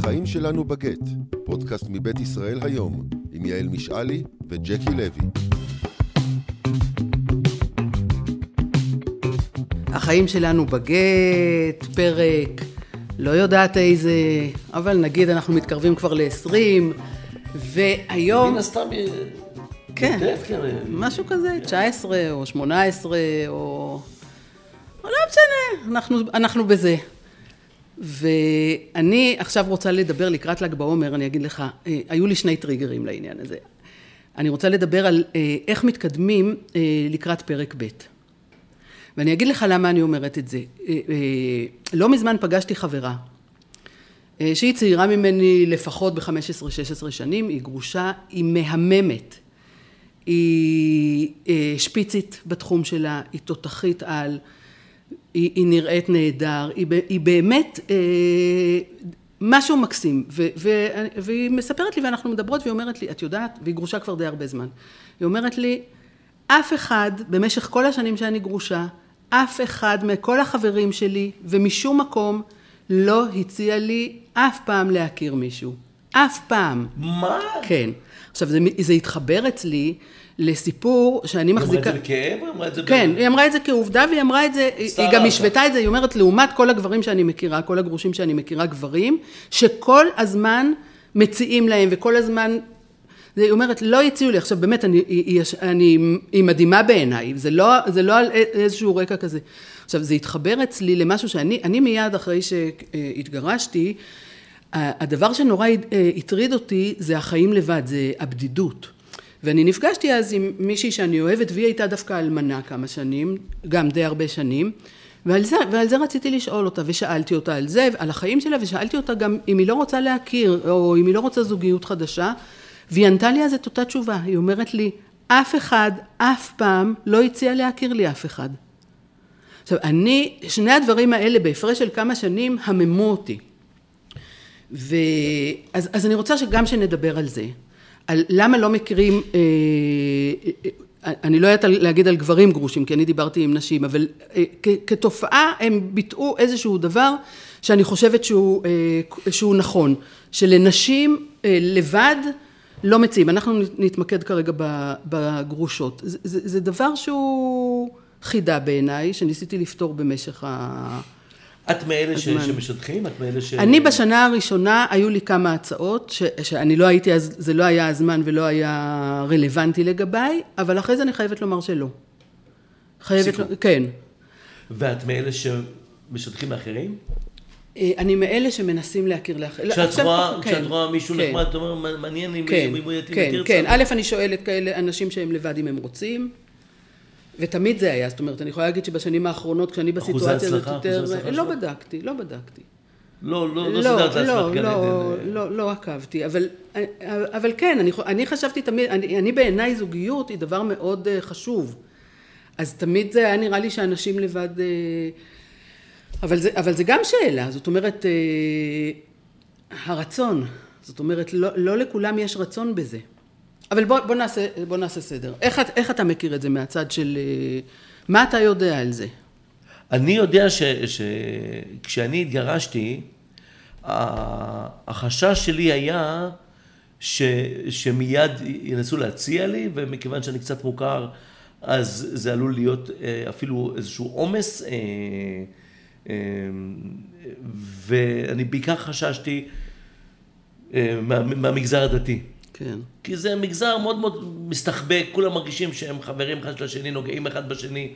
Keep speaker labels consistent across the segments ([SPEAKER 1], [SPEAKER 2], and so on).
[SPEAKER 1] החיים שלנו בגט, פודקאסט מבית ישראל היום, עם יעל משעלי וג'קי לוי.
[SPEAKER 2] החיים שלנו בגט, פרק, לא יודעת איזה, אבל נגיד אנחנו מתקרבים כבר ל-20, והיום...
[SPEAKER 3] מן הסתם...
[SPEAKER 2] כן,
[SPEAKER 3] כן.
[SPEAKER 2] משהו כזה, 19 או 18 או... לא משנה, אנחנו, אנחנו בזה. ואני עכשיו רוצה לדבר לקראת ל"ג בעומר, אני אגיד לך, אה, היו לי שני טריגרים לעניין הזה. אני רוצה לדבר על אה, איך מתקדמים אה, לקראת פרק ב'. ואני אגיד לך למה אני אומרת את זה. לא מזמן פגשתי חברה, שהיא צעירה ממני לפחות ב-15-16 שנים, היא גרושה, היא מהממת. היא שפיצית בתחום שלה, היא תותחית על, היא, היא נראית נהדר, היא, היא באמת אה, משהו מקסים, ו, ו, והיא מספרת לי ואנחנו מדברות והיא אומרת לי, את יודעת, והיא גרושה כבר די הרבה זמן, היא אומרת לי, אף אחד במשך כל השנים שאני גרושה, אף אחד מכל החברים שלי ומשום מקום לא הציע לי אף פעם להכיר מישהו. אף פעם.
[SPEAKER 3] מה?
[SPEAKER 2] כן. עכשיו, זה, זה התחבר אצלי לסיפור שאני מחזיקה...
[SPEAKER 3] היא אמרה את זה בכאב או אמרה את זה...
[SPEAKER 2] כן, היא אמרה את זה כעובדה והיא אמרה את זה, היא גם השוותה את זה, היא אומרת לעומת כל הגברים שאני מכירה, כל הגרושים שאני מכירה גברים, שכל הזמן מציעים להם וכל הזמן היא אומרת, לא הציעו לי, עכשיו באמת, אני, היא, אני, היא מדהימה בעיניי, זה לא, זה לא על איזשהו רקע כזה. עכשיו, זה התחבר אצלי למשהו שאני, אני מיד אחרי שהתגרשתי, הדבר שנורא הטריד אותי זה החיים לבד, זה הבדידות. ואני נפגשתי אז עם מישהי שאני אוהבת, והיא הייתה דווקא אלמנה כמה שנים, גם די הרבה שנים, ועל זה, ועל זה רציתי לשאול אותה, ושאלתי אותה על זה, על החיים שלה, ושאלתי אותה גם אם היא לא רוצה להכיר, או אם היא לא רוצה זוגיות חדשה, והיא ענתה לי אז את אותה תשובה, היא אומרת לי, אף אחד, אף פעם, לא הציע להכיר לי אף אחד. עכשיו, אני, שני הדברים האלה בהפרש של כמה שנים הממו אותי. ואז אז אני רוצה שגם שנדבר על זה. על למה לא מכירים, אה, אה, אני לא יודעת להגיד על גברים גרושים, כי אני דיברתי עם נשים, אבל אה, כתופעה הם ביטאו איזשהו דבר שאני חושבת שהוא, שהוא נכון, שלנשים לבד לא מציעים, אנחנו נתמקד כרגע בגרושות, זה, זה, זה דבר שהוא חידה בעיניי, שניסיתי לפתור במשך ה...
[SPEAKER 3] את מאלה ש... שמשדכים? את מאלה ש...
[SPEAKER 2] אני בשנה הראשונה, היו לי כמה הצעות, ש... שאני לא הייתי, אז זה לא היה הזמן ולא היה רלוונטי לגביי, אבל אחרי זה אני חייבת לומר שלא. חייבת, סיכום. כן.
[SPEAKER 3] ואת מאלה שמשדכים לאחרים?
[SPEAKER 2] אה, אני מאלה שמנסים להכיר לאחרים.
[SPEAKER 3] כשאת רואה, כן, כשאת רואה מישהו כן. נחמד, את אומרת, מעניין אם
[SPEAKER 2] כן,
[SPEAKER 3] הוא יתאים
[SPEAKER 2] כן, כן, א', אני שואלת כאלה אנשים שהם לבד אם הם רוצים. ותמיד זה היה, זאת אומרת, אני יכולה להגיד שבשנים האחרונות, כשאני בסיטואציה הזאת יותר... אחוזי הצלחה, לא בדקתי, לא בדקתי.
[SPEAKER 3] לא, לא, לא סידרת לעצמך
[SPEAKER 2] לא, גן לא, עדן. לא, לא עקבתי, אבל, אבל כן, אני, אני חשבתי תמיד, אני, אני בעיניי זוגיות היא דבר מאוד uh, חשוב. אז תמיד זה היה נראה לי שאנשים לבד... אבל, זה, אבל זה גם שאלה, זאת אומרת, הרצון, זאת אומרת, לא, לא לכולם יש רצון בזה. אבל בוא, בוא, נעשה, בוא נעשה סדר. איך, איך אתה מכיר את זה מהצד של... אה, מה אתה יודע על זה?
[SPEAKER 3] אני יודע שכשאני התגרשתי, החשש שלי היה ש, שמיד ינסו להציע לי, ומכיוון שאני קצת מוכר, אז זה עלול להיות אה, אפילו איזשהו עומס, אה, ואני בעיקר חששתי מהמגזר הדתי.
[SPEAKER 2] כן.
[SPEAKER 3] כי זה מגזר מאוד מאוד מסתחבק, כולם מרגישים שהם חברים אחד של השני, נוגעים אחד בשני,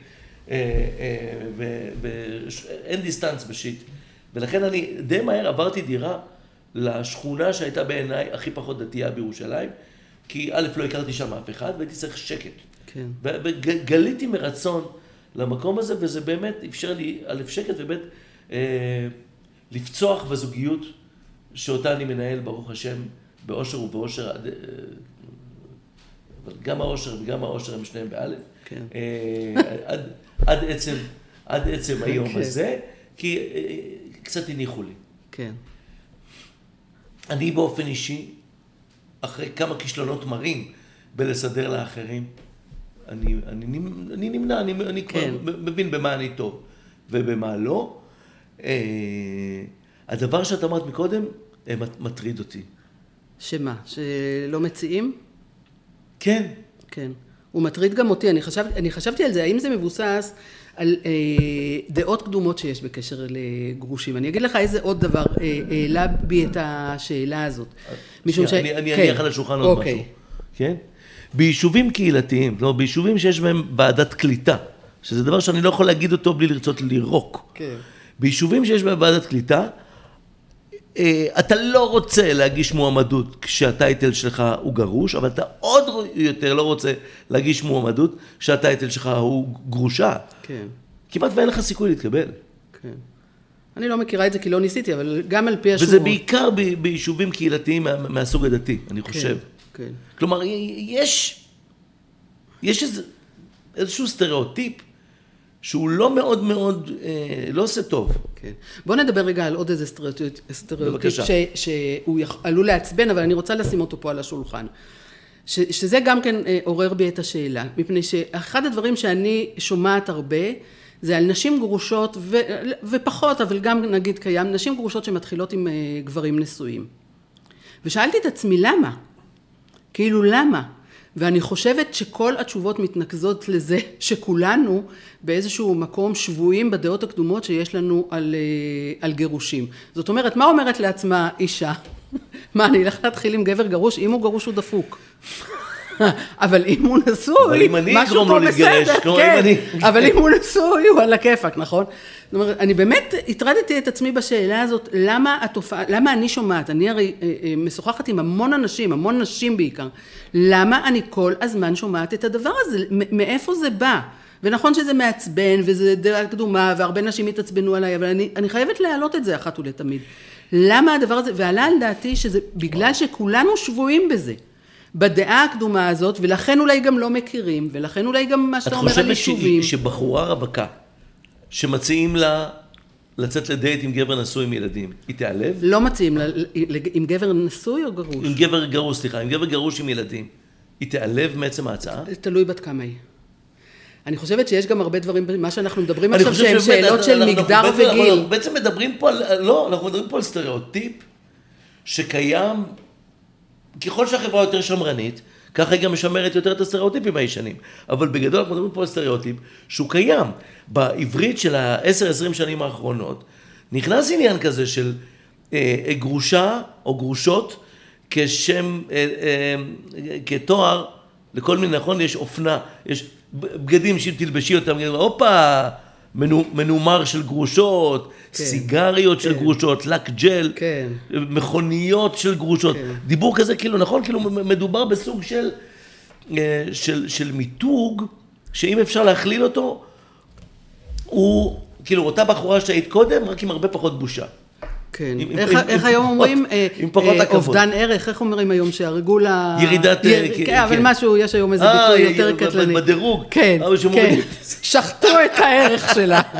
[SPEAKER 3] אה, אה, ואין דיסטנס בשיט. ולכן אני די מהר עברתי דירה לשכונה שהייתה בעיניי הכי פחות דתייה בירושלים, כי א', לא הכרתי שם אף אחד, והייתי צריך שקט.
[SPEAKER 2] כן.
[SPEAKER 3] וגליתי מרצון למקום הזה, וזה באמת אפשר לי, א', שקט, וב', אה, לפצוח בזוגיות שאותה אני מנהל, ברוך השם. באושר ובאושר, אה, אבל גם האושר וגם האושר הם שניהם באלף.
[SPEAKER 2] כן.
[SPEAKER 3] אה, עד, עד עצם, עד עצם היום כן. הזה, כי אה, קצת הניחו לי.
[SPEAKER 2] כן.
[SPEAKER 3] אני באופן אישי, אחרי כמה כישלונות מרים בלסדר לאחרים, אני, אני, אני נמנע, אני, אני כן. כבר מבין במה אני טוב ובמה לא. הדבר שאת אמרת מקודם, מט- מטריד אותי.
[SPEAKER 2] שמה? שלא מציעים?
[SPEAKER 3] כן.
[SPEAKER 2] כן. הוא מטריד גם אותי. אני, חשב, אני חשבתי על זה, האם זה מבוסס על אה, דעות קדומות שיש בקשר לגרושים. אני אגיד לך איזה עוד דבר אה, העלה בי את השאלה הזאת. משום
[SPEAKER 3] שנייה, אני, אני
[SPEAKER 2] כן.
[SPEAKER 3] אניח על השולחן עוד
[SPEAKER 2] אוקיי.
[SPEAKER 3] משהו. כן? ביישובים קהילתיים, כלומר ביישובים שיש בהם ועדת קליטה, שזה דבר שאני לא יכול להגיד אותו בלי לרצות לירוק.
[SPEAKER 2] כן.
[SPEAKER 3] ביישובים שיש בהם ועדת קליטה, אה, אתה לא רוצה להגיש מועמדות כשהטייטל שלך הוא גרוש, אבל אתה עוד יותר לא רוצה להגיש מועמדות כשהטייטל שלך הוא גרושה.
[SPEAKER 2] כן,
[SPEAKER 3] כמעט ואין לך סיכוי להתקבל.
[SPEAKER 2] כן. אני לא מכירה את זה כי לא ניסיתי, אבל גם על פי השמועות.
[SPEAKER 3] וזה בעיקר ב- ביישובים קהילתיים מה- מהסוג הדתי, אני חושב.
[SPEAKER 2] כן, כן.
[SPEAKER 3] כלומר, יש, יש איזה, איזשהו סטריאוטיפ שהוא לא מאוד מאוד, אה, לא עושה טוב.
[SPEAKER 2] כן. בוא נדבר רגע על עוד איזה סטריאוטיפ, סטריאוטיפ. ש, שהוא יכ- עלול לעצבן, אבל אני רוצה לשים אותו פה על השולחן. ש, שזה גם כן אה, עורר בי את השאלה, מפני שאחד הדברים שאני שומעת הרבה, זה על נשים גרושות, ו, ופחות, אבל גם נגיד קיים, נשים גרושות שמתחילות עם אה, גברים נשואים. ושאלתי את עצמי, למה? כאילו, למה? ואני חושבת שכל התשובות מתנקזות לזה שכולנו באיזשהו מקום שבויים בדעות הקדומות שיש לנו על, אה, על גירושים. זאת אומרת, מה אומרת לעצמה אישה? מה, אני אלך להתחיל עם גבר גרוש? אם הוא גרוש הוא דפוק. אבל אם הוא נשוי, משהו פה בסדר,
[SPEAKER 3] כלומר,
[SPEAKER 2] כן. אבל אם הוא נשוי, הוא על הכיפאק, נכון? זאת אומרת, אני באמת הטרדתי את עצמי בשאלה הזאת, למה התופעה, למה אני שומעת, אני הרי אה, אה, משוחחת עם המון אנשים, המון נשים בעיקר, למה אני כל הזמן שומעת את הדבר הזה, מאיפה זה בא? ונכון שזה מעצבן, וזה דעה קדומה, והרבה נשים התעצבנו עליי, אבל אני, אני חייבת להעלות את זה אחת ולתמיד. למה הדבר הזה, ועלה על דעתי שזה בגלל שכולנו שבויים בזה. בדעה הקדומה הזאת, ולכן אולי גם לא מכירים, ולכן אולי גם מה
[SPEAKER 3] את
[SPEAKER 2] שאתה אומר על
[SPEAKER 3] חושבת ש-
[SPEAKER 2] יישובים.
[SPEAKER 3] שבחורה רווקה, שמציעים לה לצאת לדייט עם גבר נשוי עם ילדים, היא תיעלב?
[SPEAKER 2] לא מציעים, ל- ל- עם גבר נשוי או גרוש?
[SPEAKER 3] עם גבר גרוש, סליחה, עם גבר גרוש עם ילדים, היא תיעלב מעצם ההצעה?
[SPEAKER 2] תלוי בת כמה היא. אני חושבת שיש גם הרבה דברים, מה שאנחנו מדברים עכשיו, שהם שאלות של מגדר וגיל.
[SPEAKER 3] אנחנו בעצם מדברים פה על, לא, אנחנו מדברים פה על סטריאוטיפ שקיים, ככל שהחברה יותר שמרנית, ככה היא גם משמרת יותר את הסטריאוטיפים הישנים. אבל בגדול אנחנו מדברים פה על סטריאוטיפ שהוא קיים. בעברית של ה-10-20 שנים האחרונות, נכנס עניין כזה של אה, גרושה או גרושות כשם, אה, אה, כתואר לכל מיני, נכון? יש אופנה, יש בגדים שאם תלבשי אותם, הופה, מנומר של גרושות,
[SPEAKER 2] כן.
[SPEAKER 3] סיגריות של
[SPEAKER 2] כן.
[SPEAKER 3] גרושות, לק ג'ל,
[SPEAKER 2] כן.
[SPEAKER 3] מכוניות של גרושות.
[SPEAKER 2] כן.
[SPEAKER 3] דיבור כזה כאילו, נכון? כאילו מדובר בסוג של, אה, של, של מיתוג, שאם אפשר להכליל אותו, הוא, כאילו, אותה בחורה שהיית קודם, רק עם הרבה פחות בושה.
[SPEAKER 2] כן.
[SPEAKER 3] עם-
[SPEAKER 2] איך-
[SPEAKER 3] עם-
[SPEAKER 2] איך
[SPEAKER 3] עם
[SPEAKER 2] היום
[SPEAKER 3] פחות-
[SPEAKER 2] אומרים, אה,
[SPEAKER 3] עם פחות
[SPEAKER 2] אה. אובדן ערך, איך אומרים היום שהרגו לה...
[SPEAKER 3] ירידת, אה,
[SPEAKER 2] יר-
[SPEAKER 3] כן,
[SPEAKER 2] כן, אבל
[SPEAKER 3] כן.
[SPEAKER 2] משהו, יש היום איזה
[SPEAKER 3] אה,
[SPEAKER 2] ביטוי יותר
[SPEAKER 3] ב-
[SPEAKER 2] קטלני.
[SPEAKER 3] בדירוג.
[SPEAKER 2] כן,
[SPEAKER 3] אבל
[SPEAKER 2] כן. שחטו את הערך שלה.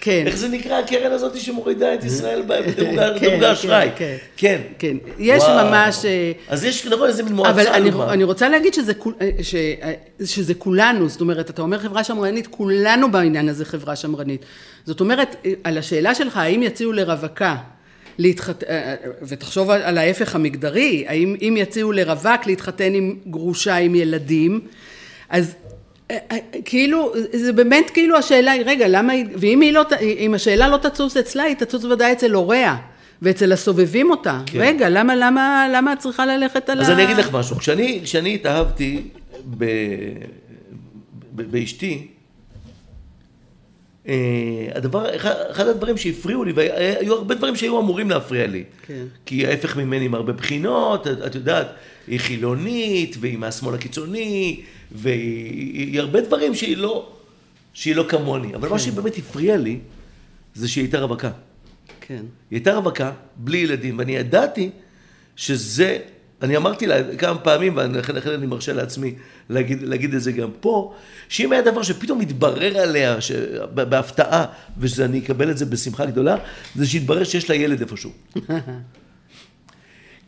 [SPEAKER 2] כן.
[SPEAKER 3] איך זה נקרא הקרן הזאת שמורידה את ישראל בדירוג
[SPEAKER 2] כן,
[SPEAKER 3] בדירוג האשראי?
[SPEAKER 2] כן,
[SPEAKER 3] כן.
[SPEAKER 2] כן. יש. ממש... אה,
[SPEAKER 3] אז יש, נכון, איזה מין מועצה.
[SPEAKER 2] אבל אני, רוצה להגיד שזה כולנו, זאת אומרת, אתה אומר חברה שמרנית, כולנו בעניין הזה חברה שמרנית. זאת אומרת, על השאלה שלך, האם יציעו לרווקה להתחת... ותחשוב על, ההפך המגדרי, האם אם יציעו לרווק להתחתן עם גרושה עם ילדים, אז אה, אה, כאילו, זה באמת כאילו השאלה היא, רגע, למה היא, ואם היא לא, אם השאלה לא תצוץ אצלה, היא תצוץ ודאי אצל הוריה. ואצל הסובבים אותה.
[SPEAKER 3] כן.
[SPEAKER 2] רגע, למה, למה, למה את צריכה ללכת על ה...
[SPEAKER 3] אז אני אגיד לך משהו, כשאני, כשאני התאהבתי ב, ב, באשתי, אה, הדבר, אחד, אחד הדברים שהפריעו לי, והיו הרבה דברים שהיו אמורים להפריע לי.
[SPEAKER 2] כן.
[SPEAKER 3] כי ההפך ממני מהרבה בחינות, את, את יודעת, היא חילונית, והיא מהשמאל הקיצוני, והיא היא הרבה דברים שהיא לא, שהיא לא כמוני. אבל מה שבאמת הפריע לי, זה שהיא הייתה רווקה.
[SPEAKER 2] כן.
[SPEAKER 3] היא הייתה רווקה, בלי ילדים, ואני ידעתי שזה, אני אמרתי לה כמה פעמים, ולכן לכן אני מרשה לעצמי להגיד, להגיד את זה גם פה, שאם היה דבר שפתאום מתברר עליה, ש- בהפתעה, ושאני אקבל את זה בשמחה גדולה, זה שיתברר שיש לה ילד איפשהו.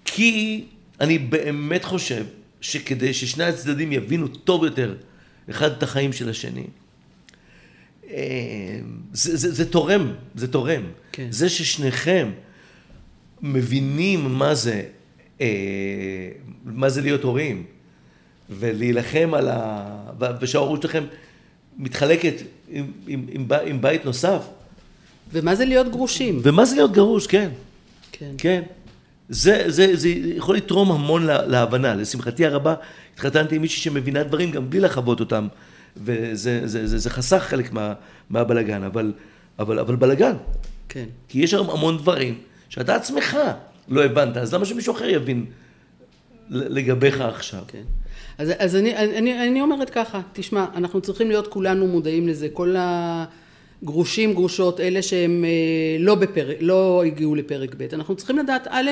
[SPEAKER 3] כי אני באמת חושב שכדי ששני הצדדים יבינו טוב יותר אחד את החיים של השני, אה, זה, זה, זה תורם, זה תורם.
[SPEAKER 2] כן.
[SPEAKER 3] זה ששניכם מבינים מה זה, מה זה להיות הורים, ולהילחם על ה... ושההורות שלכם מתחלקת עם, עם, עם, עם בית נוסף.
[SPEAKER 2] ומה זה להיות גרושים?
[SPEAKER 3] ומה זה להיות גרוש, כן.
[SPEAKER 2] כן.
[SPEAKER 3] כן. זה, זה, זה יכול לתרום המון לה, להבנה. לשמחתי הרבה, התחתנתי עם מישהי שמבינה דברים גם בלי לחוות אותם, וזה זה, זה, זה חסך חלק מה, מהבלגן, אבל, אבל, אבל בלגן.
[SPEAKER 2] כן.
[SPEAKER 3] כי יש המון דברים שאתה עצמך לא הבנת, אז למה שמישהו אחר יבין לגביך עכשיו?
[SPEAKER 2] כן. אז, אז אני, אני, אני אומרת ככה, תשמע, אנחנו צריכים להיות כולנו מודעים לזה, כל הגרושים, גרושות, אלה שהם אה, לא, בפרק, לא הגיעו לפרק ב', אנחנו צריכים לדעת, א',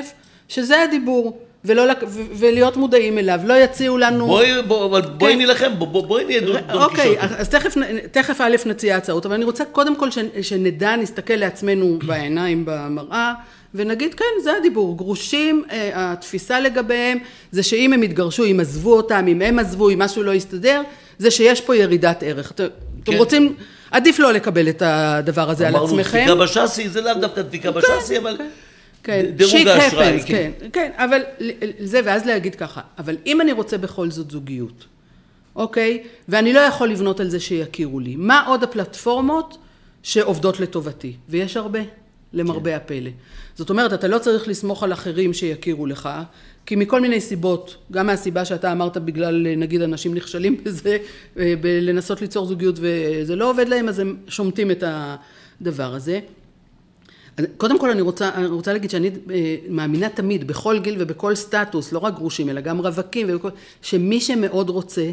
[SPEAKER 2] שזה הדיבור, ולא, ו, ולהיות מודעים אליו, לא יציעו לנו...
[SPEAKER 3] בואי, בוא, אבל בואי
[SPEAKER 2] כן.
[SPEAKER 3] נילחם, בוא, בוא, בואי נהיה דון דון
[SPEAKER 2] אוקיי,
[SPEAKER 3] קישוטים.
[SPEAKER 2] אז תכף, תכף א' נציע הצעות, אבל אני רוצה קודם כל ש- שנדע, נסתכל לעצמנו בעיניים במראה, ונגיד, כן, זה הדיבור. גרושים, אה, התפיסה לגביהם, זה שאם הם התגרשו, אם עזבו אותם, אם הם עזבו, אם משהו לא יסתדר, זה שיש פה ירידת ערך. אתם
[SPEAKER 3] כן.
[SPEAKER 2] רוצים, עדיף לא לקבל את הדבר הזה על
[SPEAKER 3] אמרנו
[SPEAKER 2] עצמכם.
[SPEAKER 3] דפיקה בשאסי, זה לאו דווקא דפיקה בשאסי, אבל
[SPEAKER 2] כן,
[SPEAKER 3] דירוג
[SPEAKER 2] שיט הפנס, כן, כן, אבל זה, ואז להגיד ככה, אבל אם אני רוצה בכל זאת זוגיות, אוקיי? ואני לא יכול לבנות על זה שיכירו לי, מה עוד הפלטפורמות שעובדות לטובתי? ויש הרבה, למרבה
[SPEAKER 3] כן.
[SPEAKER 2] הפלא. זאת אומרת, אתה לא צריך לסמוך על אחרים שיכירו לך, כי מכל מיני סיבות, גם מהסיבה שאתה אמרת בגלל, נגיד, אנשים נכשלים בזה, אה, בלנסות ליצור זוגיות וזה לא עובד להם, אז הם שומטים את הדבר הזה. קודם כל אני רוצה, אני רוצה להגיד שאני אה, מאמינה תמיד, בכל גיל ובכל סטטוס, לא רק גרושים, אלא גם רווקים, ובכל, שמי שמאוד רוצה,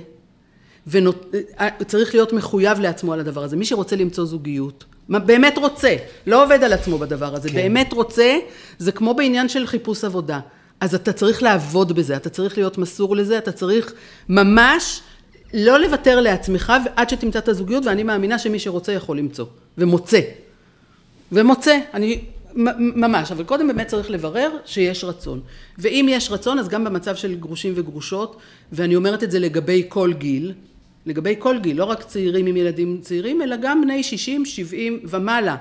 [SPEAKER 2] וצריך להיות מחויב לעצמו על הדבר הזה. מי שרוצה למצוא זוגיות, באמת רוצה, לא עובד על עצמו בדבר הזה, כן. באמת רוצה, זה כמו בעניין של חיפוש עבודה. אז אתה צריך לעבוד בזה, אתה צריך להיות מסור לזה, אתה צריך ממש לא לוותר לעצמך עד שתמצא את הזוגיות, ואני מאמינה שמי שרוצה יכול למצוא, ומוצא. ומוצא, אני ממש, אבל קודם באמת צריך לברר שיש רצון. ואם יש רצון, אז גם במצב של גרושים וגרושות, ואני אומרת את זה לגבי כל גיל, לגבי כל גיל, לא רק צעירים עם ילדים צעירים, אלא גם בני 60, 70 ומעלה.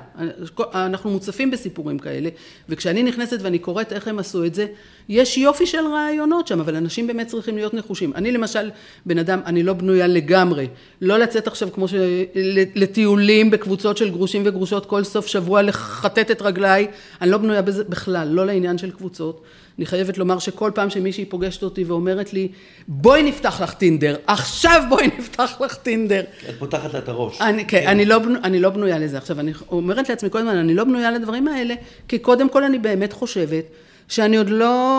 [SPEAKER 2] אנחנו מוצפים בסיפורים כאלה, וכשאני נכנסת ואני קוראת איך הם עשו את זה, יש יופי של רעיונות שם, אבל אנשים באמת צריכים להיות נחושים. אני למשל, בן אדם, אני לא בנויה לגמרי, לא לצאת עכשיו כמו ש... לטיולים בקבוצות של גרושים וגרושות כל סוף שבוע, לכתת את רגליי, אני לא בנויה בזה בכלל, לא לעניין של קבוצות. אני חייבת לומר שכל פעם שמישהי פוגשת אותי ואומרת לי, בואי נפתח לך טינדר, עכשיו בואי נפתח לך טינדר.
[SPEAKER 3] את פותחת לה את הראש.
[SPEAKER 2] אני, כן, אני, לא, אני לא בנויה לזה. עכשיו, אני אומרת לעצמי כל הזמן, אני לא בנויה לדברים האלה, כי קודם כל אני באמת חושבת שאני עוד לא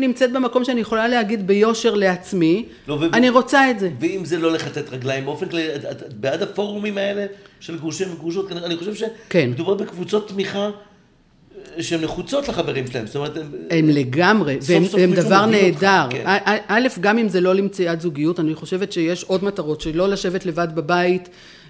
[SPEAKER 2] נמצאת במקום שאני יכולה להגיד ביושר לעצמי,
[SPEAKER 3] לא, ו-
[SPEAKER 2] אני רוצה את זה.
[SPEAKER 3] ואם זה לא לכתת רגליים, באופן כללי, את, בעד הפורומים האלה של גרושים וגרושות, אני- חושב
[SPEAKER 2] כן.
[SPEAKER 3] שמדובר בקבוצות תמיכה שהן נחוצות לחברים שלהם, זאת אומרת, הם-
[SPEAKER 2] הם לגמרי, והם דבר נהדר.
[SPEAKER 3] כן.
[SPEAKER 2] א', גם אם זה לא למציאת זוגיות, אני חושבת שיש עוד מטרות, שלא לשבת לבד בבית,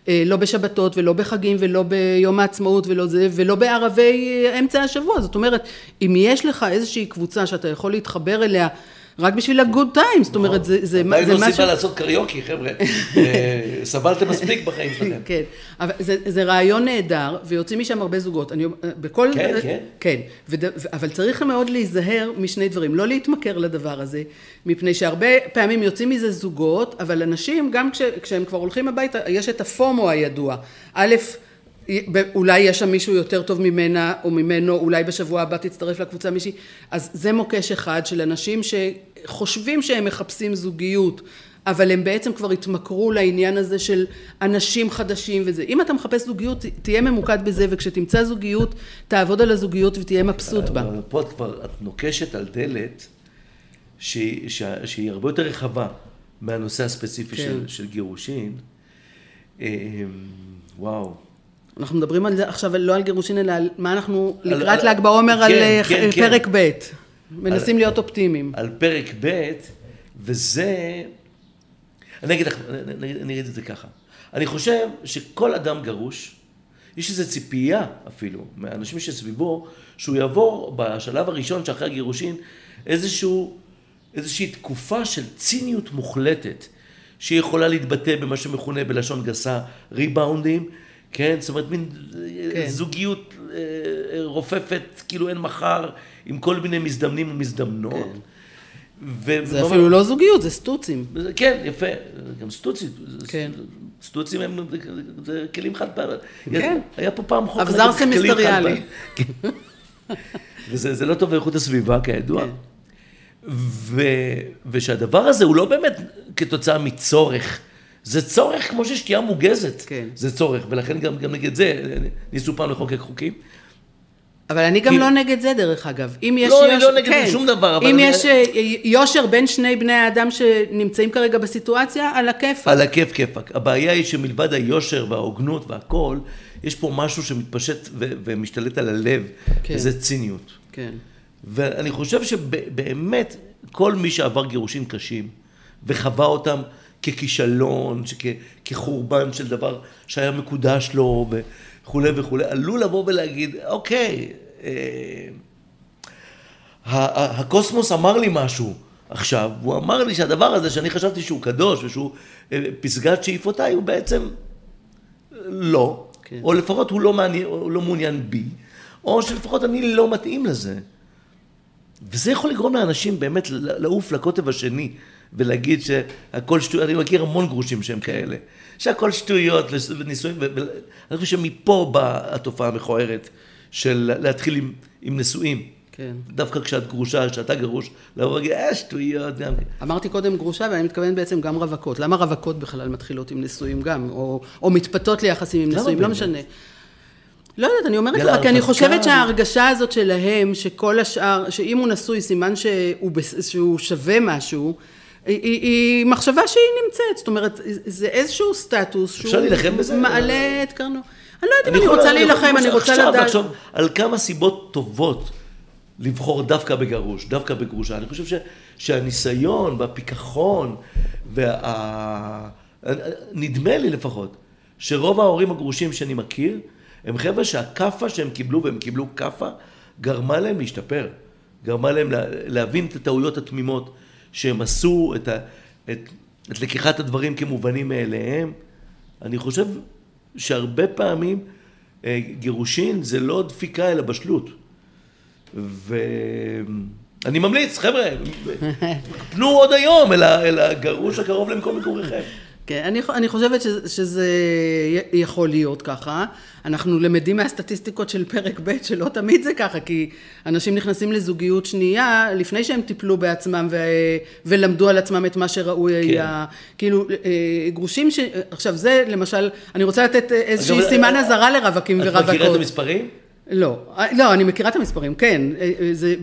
[SPEAKER 2] אה, לא בשבתות ולא בחגים ולא ביום העצמאות ולא זה, ולא בערבי אה, אמצע השבוע. זאת אומרת, אם יש לך איזושהי קבוצה שאתה יכול להתחבר אליה, רק בשביל הגוד טיים, זאת אומרת, זה, זה,
[SPEAKER 3] עדיין
[SPEAKER 2] זה
[SPEAKER 3] לא
[SPEAKER 2] משהו...
[SPEAKER 3] סיבה לעשות קריוקי, חבר'ה. אה, סבלתם מספיק בחיים שלכם.
[SPEAKER 2] כן, אבל זה, זה רעיון נהדר, ויוצאים משם הרבה זוגות. אני, בכל...
[SPEAKER 3] כן, כן.
[SPEAKER 2] כן, וד, אבל צריך מאוד להיזהר משני דברים, לא להתמכר לדבר הזה, מפני שהרבה פעמים יוצאים מזה זוגות, אבל אנשים, גם כש, כשהם כבר הולכים הביתה, יש את הפומו הידוע. א', אולי יש שם מישהו יותר טוב ממנה או ממנו, אולי בשבוע הבא תצטרף לקבוצה מישהי, אז זה מוקש אחד של אנשים שחושבים שהם מחפשים זוגיות, אבל הם בעצם כבר התמכרו לעניין הזה של אנשים חדשים וזה. אם אתה מחפש זוגיות, תהיה ממוקד בזה, וכשתמצא זוגיות, תעבוד על הזוגיות ותהיה מבסוט בה.
[SPEAKER 3] אבל פה את כבר, את נוקשת על דלת שהיא, שה- שהיא הרבה יותר רחבה מהנושא הספציפי
[SPEAKER 2] כן.
[SPEAKER 3] של, של גירושין. אה, וואו.
[SPEAKER 2] אנחנו מדברים על זה עכשיו לא על גירושין, אלא על מה אנחנו
[SPEAKER 3] על-
[SPEAKER 2] לקראת
[SPEAKER 3] על-
[SPEAKER 2] ל"ג בעומר על
[SPEAKER 3] כן,
[SPEAKER 2] אה,
[SPEAKER 3] כן, כן.
[SPEAKER 2] פרק ב'. מנסים להיות אופטימיים.
[SPEAKER 3] על פרק ב', וזה... אני אגיד לך, אני, אגיד את זה ככה. אני חושב שכל אדם גרוש, יש איזו ציפייה אפילו, מהאנשים שסביבו, שהוא יעבור בשלב הראשון שאחרי הגירושין איזשהו, איזושהי תקופה של ציניות מוחלטת, שהיא יכולה להתבטא במה שמכונה בלשון גסה ריבאונדים, כן? זאת אומרת, מין
[SPEAKER 2] כן.
[SPEAKER 3] זוגיות אה, רופפת, כאילו אין מחר, עם כל מיני מזדמנים ומזדמנות.
[SPEAKER 2] כן.
[SPEAKER 3] ו-
[SPEAKER 2] זה אפילו לא זוגיות, זה סטוצים.
[SPEAKER 3] כן, יפה, גם סטוצים.
[SPEAKER 2] כן.
[SPEAKER 3] סטוצים הם זה כלים חד פעם.
[SPEAKER 2] כן.
[SPEAKER 3] היה פה פעם חוק
[SPEAKER 2] אבזר
[SPEAKER 3] נגד כלים
[SPEAKER 2] סמסטריאלי.
[SPEAKER 3] חד-פעמיים. כן. וזה זה לא טוב לאיכות הסביבה, כידוע.
[SPEAKER 2] כן.
[SPEAKER 3] ו, ושהדבר הזה הוא לא באמת כתוצאה מצורך. זה צורך כמו ששתייה מוגזת.
[SPEAKER 2] כן.
[SPEAKER 3] זה צורך, ולכן גם, גם נגד זה ניסו פעם לחוקק חוקים.
[SPEAKER 2] אבל אני גם
[SPEAKER 3] כי-
[SPEAKER 2] לא נגד זה, דרך אגב. אם יש...
[SPEAKER 3] לא, אני
[SPEAKER 2] יוש-
[SPEAKER 3] לא נגד שום דבר, אבל
[SPEAKER 2] אם
[SPEAKER 3] אני-
[SPEAKER 2] יש אה, יושר בין שני בני האדם שנמצאים כרגע בסיטואציה, על הכיף.
[SPEAKER 3] על הכיף כיפאק. הבעיה היא שמלבד היושר וההוגנות והכל, יש פה משהו שמתפשט ו- ומשתלט על הלב,
[SPEAKER 2] כן.
[SPEAKER 3] וזה ציניות.
[SPEAKER 2] כן.
[SPEAKER 3] ואני חושב שבאמת, כל מי שעבר גירושים קשים, וחווה אותם ככישלון, שכ- כחורבן של דבר שהיה מקודש לו, וכולי וכולי, עלול לבוא ולהגיד, אוקיי, אה, הקוסמוס אמר לי משהו עכשיו, הוא אמר לי שהדבר הזה שאני חשבתי שהוא קדוש ושהוא אה, פסגת שאיפותיי, הוא בעצם לא,
[SPEAKER 2] כן.
[SPEAKER 3] או לפחות הוא לא, מעניין, הוא לא מעוניין בי, או שלפחות אני לא מתאים לזה. וזה יכול לגרום לאנשים באמת לעוף לקוטב השני ולהגיד שהכל שטויות, אני מכיר המון גרושים שהם כאלה, שהכל שטויות ונישואים, ו- ו- אני חושב שמפה באה התופעה המכוערת של להתחיל עם, עם נשואים.
[SPEAKER 2] כן.
[SPEAKER 3] דווקא כשאת גרושה, כשאתה גרוש, לבוא ולהגיד, אה, שטויות גם.
[SPEAKER 2] אמרתי קודם גרושה, ואני מתכוונת בעצם גם רווקות. למה רווקות בכלל מתחילות עם נשואים גם, או, או מתפתות ליחסים עם
[SPEAKER 3] למה
[SPEAKER 2] נשואים, לא? משנה. לא יודעת, אני אומרת לך, כי אני. חושבת שההרגשה הזאת שלהם, שכל השאר, שאם הוא נשוי, סימן שהוא, שהוא שווה משהו, היא, היא, מחשבה שהיא נמצאת, זאת אומרת, זה איזשהו סטטוס
[SPEAKER 3] בזה?
[SPEAKER 2] מעלה את קרנו. אני לא יודעת אם אני רוצה להילחם, אני רוצה
[SPEAKER 3] עכשיו
[SPEAKER 2] לדעת...
[SPEAKER 3] לחשוב על כמה סיבות טובות לבחור דווקא בגרוש, דווקא בגרושה. אני חושב ש, שהניסיון והפיכחון, וה... נדמה לי לפחות, שרוב ההורים הגרושים שאני מכיר, הם חבר'ה שהכאפה שהם קיבלו, והם קיבלו כאפה, גרמה להם להשתפר. גרמה להם לה- להבין את הטעויות התמימות שהם עשו, את, ה, את, את לקיחת הדברים כמובנים מאליהם. אני חושב שהרבה פעמים אה, גירושין זה לא דפיקה אלא בשלות. ואני ממליץ, חבר'ה, פנו עוד היום אל ה- אל הגרוש הקרוב למקום מגוריכם.
[SPEAKER 2] כן, אני, אני חושבת שזה, שזה יכול להיות ככה. אנחנו למדים מהסטטיסטיקות של פרק ב' שלא תמיד זה ככה, כי אנשים נכנסים לזוגיות שנייה לפני שהם טיפלו בעצמם ו, ולמדו על עצמם את מה שראוי
[SPEAKER 3] כן.
[SPEAKER 2] היה. כאילו, אה, גרושים ש... עכשיו זה למשל, אני רוצה לתת איזושהי
[SPEAKER 3] אגב,
[SPEAKER 2] סימן
[SPEAKER 3] אה,
[SPEAKER 2] אזהרה לרווקים
[SPEAKER 3] את
[SPEAKER 2] ורווקות.
[SPEAKER 3] מכירה את המספרים?
[SPEAKER 2] לא, לא, אני מכירה את המספרים, כן. אה, אה, זה,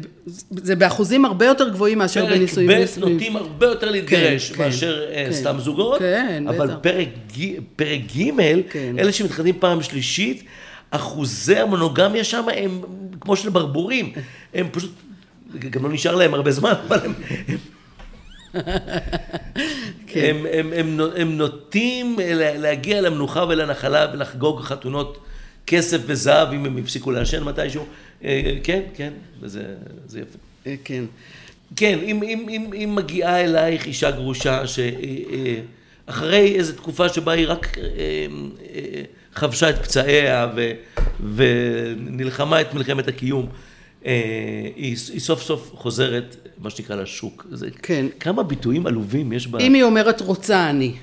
[SPEAKER 2] זה באחוזים הרבה יותר גבוהים מאשר
[SPEAKER 3] פרק
[SPEAKER 2] בנישואים.
[SPEAKER 3] ב'
[SPEAKER 2] ונישואים.
[SPEAKER 3] נוטים הרבה יותר להתגרש
[SPEAKER 2] כן,
[SPEAKER 3] מאשר
[SPEAKER 2] כן,
[SPEAKER 3] אה,
[SPEAKER 2] כן.
[SPEAKER 3] סתם זוגות,
[SPEAKER 2] כן,
[SPEAKER 3] אבל
[SPEAKER 2] בטח.
[SPEAKER 3] פרק ג'- פרק ג',
[SPEAKER 2] כן.
[SPEAKER 3] אלה שמתחתנים פעם שלישית, אחוזי המונוגמיה שם הם כמו של ברבורים, הם פשוט, גם לא נשאר להם הרבה זמן, אבל הם...
[SPEAKER 2] כן.
[SPEAKER 3] הם, הם, הם, הם נוטים לה- להגיע למנוחה ולנחלה ולחגוג חתונות כסף וזהב אם הם הפסיקו לעשן מתישהו. אה, כן, כן, וזה זה יפה.
[SPEAKER 2] אה, כן.
[SPEAKER 3] כן, אם, אם, אם, אם מגיעה אלייך אישה גרושה שאחרי איזו תקופה שבה היא רק אה, אה, חבשה את פצעיה ו, ונלחמה את מלחמת הקיום, אה, היא, היא סוף סוף חוזרת, מה שנקרא, לשוק. זה,
[SPEAKER 2] כן.
[SPEAKER 3] כמה ביטויים עלובים יש בה.
[SPEAKER 2] אם היא אומרת רוצה אני.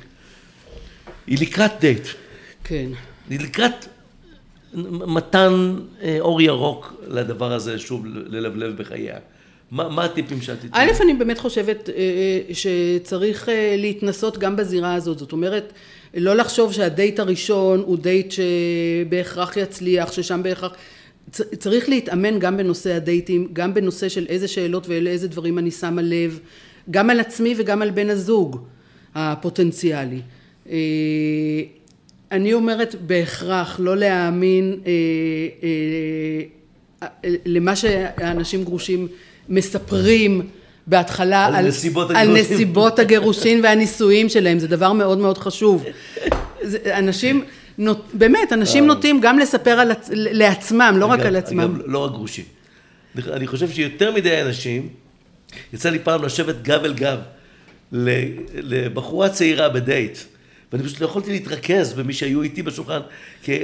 [SPEAKER 3] היא לקראת דייט.
[SPEAKER 2] כן.
[SPEAKER 3] היא לקראת מתן אה, אור ירוק לדבר הזה, שוב, ללבלב בחייה. מה, מה הטיפים שאת תתני?
[SPEAKER 2] א', אני באמת חושבת אה, אה, שצריך להתנסות גם בזירה הזאת. זאת אומרת, לא לחשוב שהדייט הראשון הוא דייט שבהכרח יצליח, ששם בהכרח... צריך להתאמן גם בנושא הדייטים, גם בנושא של איזה שאלות ולאיזה דברים אני שמה לב, גם על עצמי וגם על בן הזוג הפוטנציאלי. אה, אני אומרת בהכרח לא להאמין אה, אה, למה שהאנשים גרושים מספרים בהתחלה
[SPEAKER 3] על
[SPEAKER 2] על,
[SPEAKER 3] נסיבות
[SPEAKER 2] על
[SPEAKER 3] הגירושים.
[SPEAKER 2] נסיבות הגירושין והנישואים שלהם, זה דבר מאוד מאוד חשוב. זה, אנשים, נוט, באמת, אנשים נוטים גם לספר על, עצ- לעצמם, לא רק על עצמם.
[SPEAKER 3] אגב, לא רק גרושים. אני חושב שיותר מדי אנשים, יצא לי פעם לשבת גב אל גב לבחורה צעירה בדייט, ואני פשוט לא יכולתי להתרכז במי שהיו איתי בשולחן, כי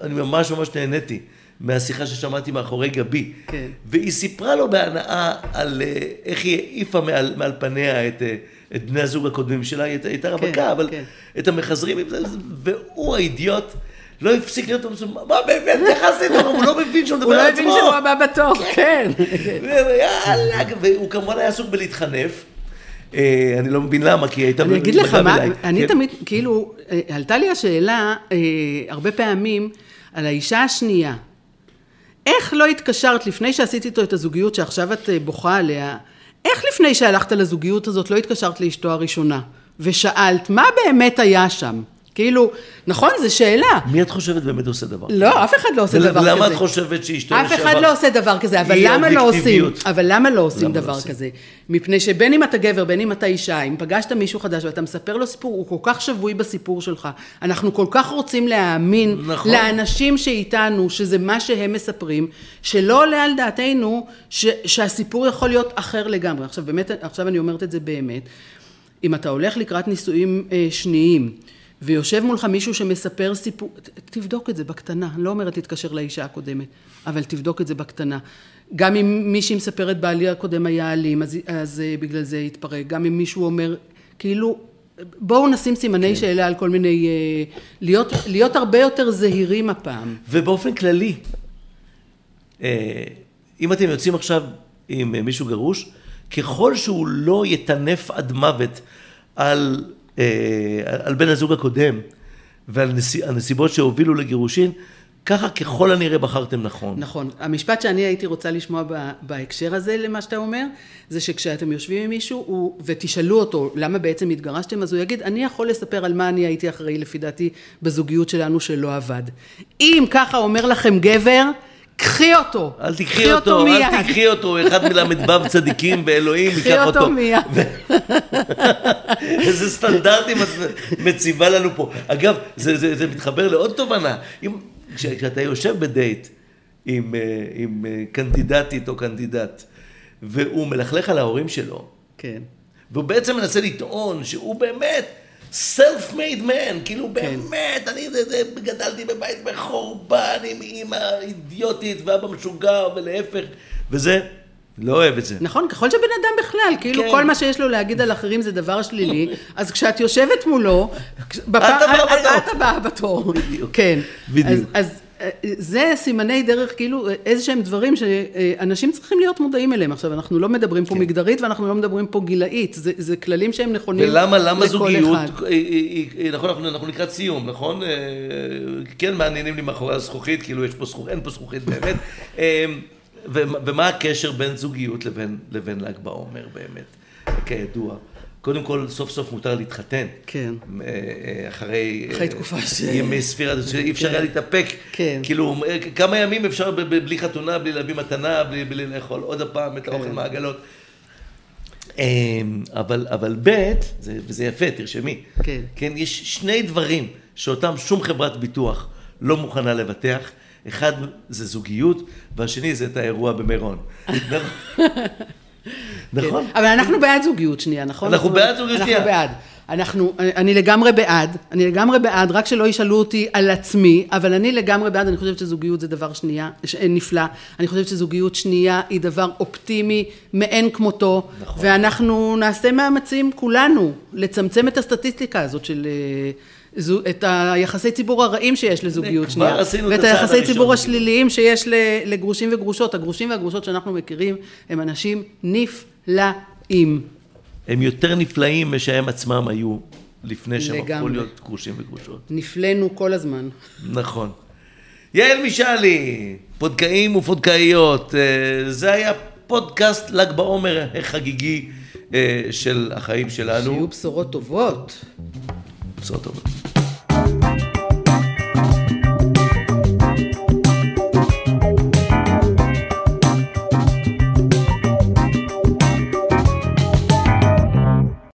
[SPEAKER 3] אני ממש ממש נהניתי. מהשיחה ששמעתי מאחורי גבי.
[SPEAKER 2] כן.
[SPEAKER 3] והיא סיפרה לו בהנאה על אה, איך היא העיפה מעל, מעל פניה את, אה, את בני הזוג הקודמים שלה, היא הייתה- הייתה רווקה, אבל
[SPEAKER 2] כן.
[SPEAKER 3] את המחזרים, והוא האידיוט. לא הפסיק להיות מסוים, מה באמת, איך עשית? הוא לא מבין שהוא מדבר
[SPEAKER 2] הוא
[SPEAKER 3] על
[SPEAKER 2] לא
[SPEAKER 3] עצמו.
[SPEAKER 2] הבין שהוא הבא בתור, כן.
[SPEAKER 3] ויאללה, והוא כמובן היה עסוק בלהתחנף. אה, אני לא מבין למה, כי היא הייתה
[SPEAKER 2] אני אגיד לך מה,
[SPEAKER 3] אליי.
[SPEAKER 2] אני
[SPEAKER 3] כן.
[SPEAKER 2] תמיד, כאילו, אה, עלתה לי השאלה אה, הרבה פעמים על האישה השנייה. איך לא התקשרת לפני שעשית איתו את הזוגיות שעכשיו את בוכה עליה, איך לפני שהלכת לזוגיות הזאת לא התקשרת לאשתו הראשונה ושאלת מה באמת היה שם? כאילו, נכון, זו שאלה.
[SPEAKER 3] מי את חושבת באמת עושה דבר?
[SPEAKER 2] לא, אף אחד לא עושה דבר כזה.
[SPEAKER 3] ולמה את חושבת שאשתו
[SPEAKER 2] אף אחד לא עושה דבר כזה, אבל למה לא עושים? אבל למה לא עושים
[SPEAKER 3] למה לא
[SPEAKER 2] דבר? כזה? מפני שבין אם אתה גבר, בין אם אתה אישה, אם פגשת מישהו חדש ואתה מספר לו סיפור, הוא כל כך שבוי בסיפור שלך. אנחנו כל כך רוצים להאמין
[SPEAKER 3] נכון.
[SPEAKER 2] לאנשים שאיתנו, שזה מה שהם מספרים, שלא עולה על דעתנו ש, שהסיפור יכול להיות אחר לגמרי. עכשיו באמת, עכשיו אני אומרת את זה באמת. אם אתה הולך לקראת נישואים אה, שניים, ויושב מולך מישהו שמספר סיפור, תבדוק את זה בקטנה, אני לא אומרת להתקשר לאישה הקודמת, אבל תבדוק את זה בקטנה. גם אם מישהי מספרת בעלי הקודם היה אלים, אז, אז אה, בגלל זה התפרק, גם אם מישהו אומר, כאילו, בואו נשים סימני
[SPEAKER 3] כן.
[SPEAKER 2] שאלה על כל מיני, אה, להיות, להיות הרבה יותר זהירים הפעם.
[SPEAKER 3] ובאופן כללי, אה, אם אתם יוצאים עכשיו עם מישהו גרוש, ככל שהוא לא יטנף עד מוות על, על בן הזוג הקודם ועל נסיב, הנסיבות שהובילו לגירושין, ככה ככל הנראה בחרתם נכון.
[SPEAKER 2] נכון. המשפט שאני הייתי רוצה לשמוע בהקשר הזה למה שאתה אומר, זה שכשאתם יושבים עם מישהו הוא, ותשאלו אותו למה בעצם התגרשתם, אז הוא יגיד, אני יכול לספר על מה אני הייתי אחראי לפי דעתי בזוגיות שלנו שלא עבד. אם ככה אומר לכם גבר, קחי אותו.
[SPEAKER 3] אל תקחי אותו,
[SPEAKER 2] מיד.
[SPEAKER 3] אל תקחי אותו, אחד מל"ו צדיקים ואלוהים
[SPEAKER 2] קחי
[SPEAKER 3] ייקח
[SPEAKER 2] אותו
[SPEAKER 3] אותו.
[SPEAKER 2] מיד.
[SPEAKER 3] איזה סטנדרטים את מציבה לנו פה. אגב, זה, זה, זה מתחבר לעוד תובנה. אם, כש, כשאתה יושב בדייט עם, אה, עם אה, קנדידטית או קנדידט, והוא מלכלך על ההורים שלו,
[SPEAKER 2] כן.
[SPEAKER 3] והוא בעצם מנסה לטעון שהוא באמת self-made man, כאילו
[SPEAKER 2] כן.
[SPEAKER 3] באמת, אני זה, זה, גדלתי בבית בחורבן עם אימא אידיוטית ואבא משוגע ולהפך, וזה, לא אוהב את זה.
[SPEAKER 2] נכון, ככל שבן אדם בכלל, כאילו
[SPEAKER 3] כן.
[SPEAKER 2] כל מה שיש לו להגיד על אחרים זה דבר שלילי, אז כשאת יושבת מולו, בפ-
[SPEAKER 3] הבאה בתור.
[SPEAKER 2] את הבאה בתור.
[SPEAKER 3] בדיוק.
[SPEAKER 2] כן.
[SPEAKER 3] בדיוק.
[SPEAKER 2] אז, אז אה, זה סימני דרך, כאילו איזה שהם דברים שאנשים צריכים להיות מודעים אליהם. עכשיו, אנחנו לא מדברים פה מגדרית ואנחנו לא מדברים פה גילאית, זה, זה כללים שהם נכונים
[SPEAKER 3] ולמה למה
[SPEAKER 2] לכל
[SPEAKER 3] זוגיות,
[SPEAKER 2] אחד.
[SPEAKER 3] אה, אה, אה, נכון, אנחנו, אנחנו לקראת סיום, נכון? כן מעניינים לי מאחורי הזכוכית, כאילו יש פה זכוכית, אין פה זכוכית באמת. ומה הקשר בין זוגיות לבין, לבין ל"ג בעומר באמת, כידוע. קודם כל, סוף סוף מותר להתחתן.
[SPEAKER 2] כן.
[SPEAKER 3] אה, אה, אחרי...
[SPEAKER 2] אחרי
[SPEAKER 3] אה,
[SPEAKER 2] תקופה ש-
[SPEAKER 3] ימי ספירה, שאי אפשר
[SPEAKER 2] כן.
[SPEAKER 3] היה להתאפק.
[SPEAKER 2] כן.
[SPEAKER 3] כאילו, כמה ימים אפשר בלי חתונה, בלי להביא מתנה, בלי, בלי לאכול עוד הפעם את האוכל
[SPEAKER 2] כן.
[SPEAKER 3] מהעגלות. אמ, אבל, אבל ב', זה, וזה יפה, תרשמי.
[SPEAKER 2] כן.
[SPEAKER 3] כן, יש שני דברים שאותם שום חברת ביטוח לא מוכנה לבטח. אחד זה זוגיות, והשני זה את האירוע במירון. נכון?
[SPEAKER 2] אבל אנחנו בעד זוגיות שנייה, נכון?
[SPEAKER 3] אנחנו בעד זוגיות שנייה.
[SPEAKER 2] אנחנו בעד. אנחנו, אני, אני לגמרי בעד, אני לגמרי בעד, רק שלא ישאלו אותי על עצמי, אבל אני לגמרי בעד, אני חושבת שזוגיות זה דבר שנייה, ש- נפלא, אני חושבת שזוגיות שנייה היא דבר אופטימי מאין כמותו,
[SPEAKER 3] נכון.
[SPEAKER 2] ואנחנו נעשה מאמצים כולנו לצמצם את הסטטיסטיקה הזאת של... זו, את היחסי ציבור הרעים שיש לזוגיות
[SPEAKER 3] כבר
[SPEAKER 2] שנייה,
[SPEAKER 3] עשינו את
[SPEAKER 2] ואת היחסי. ציבור השליליים שיש לגרושים וגרושות. הגרושים והגרושות שאנחנו מכירים הם אנשים נפלאים.
[SPEAKER 3] הם יותר נפלאים משהם עצמם היו לפני שהם הפכו. להיות גרושים וגרושות.
[SPEAKER 2] נפלאנו כל הזמן.
[SPEAKER 3] נכון. יעל משאלי, פודקאים ופודקאיות, אה, זה היה פודקאסט ל"ג בעומר החגיגי אה, של החיים שלנו.
[SPEAKER 2] שיהיו בשורות טובות.
[SPEAKER 3] בשורות טובות.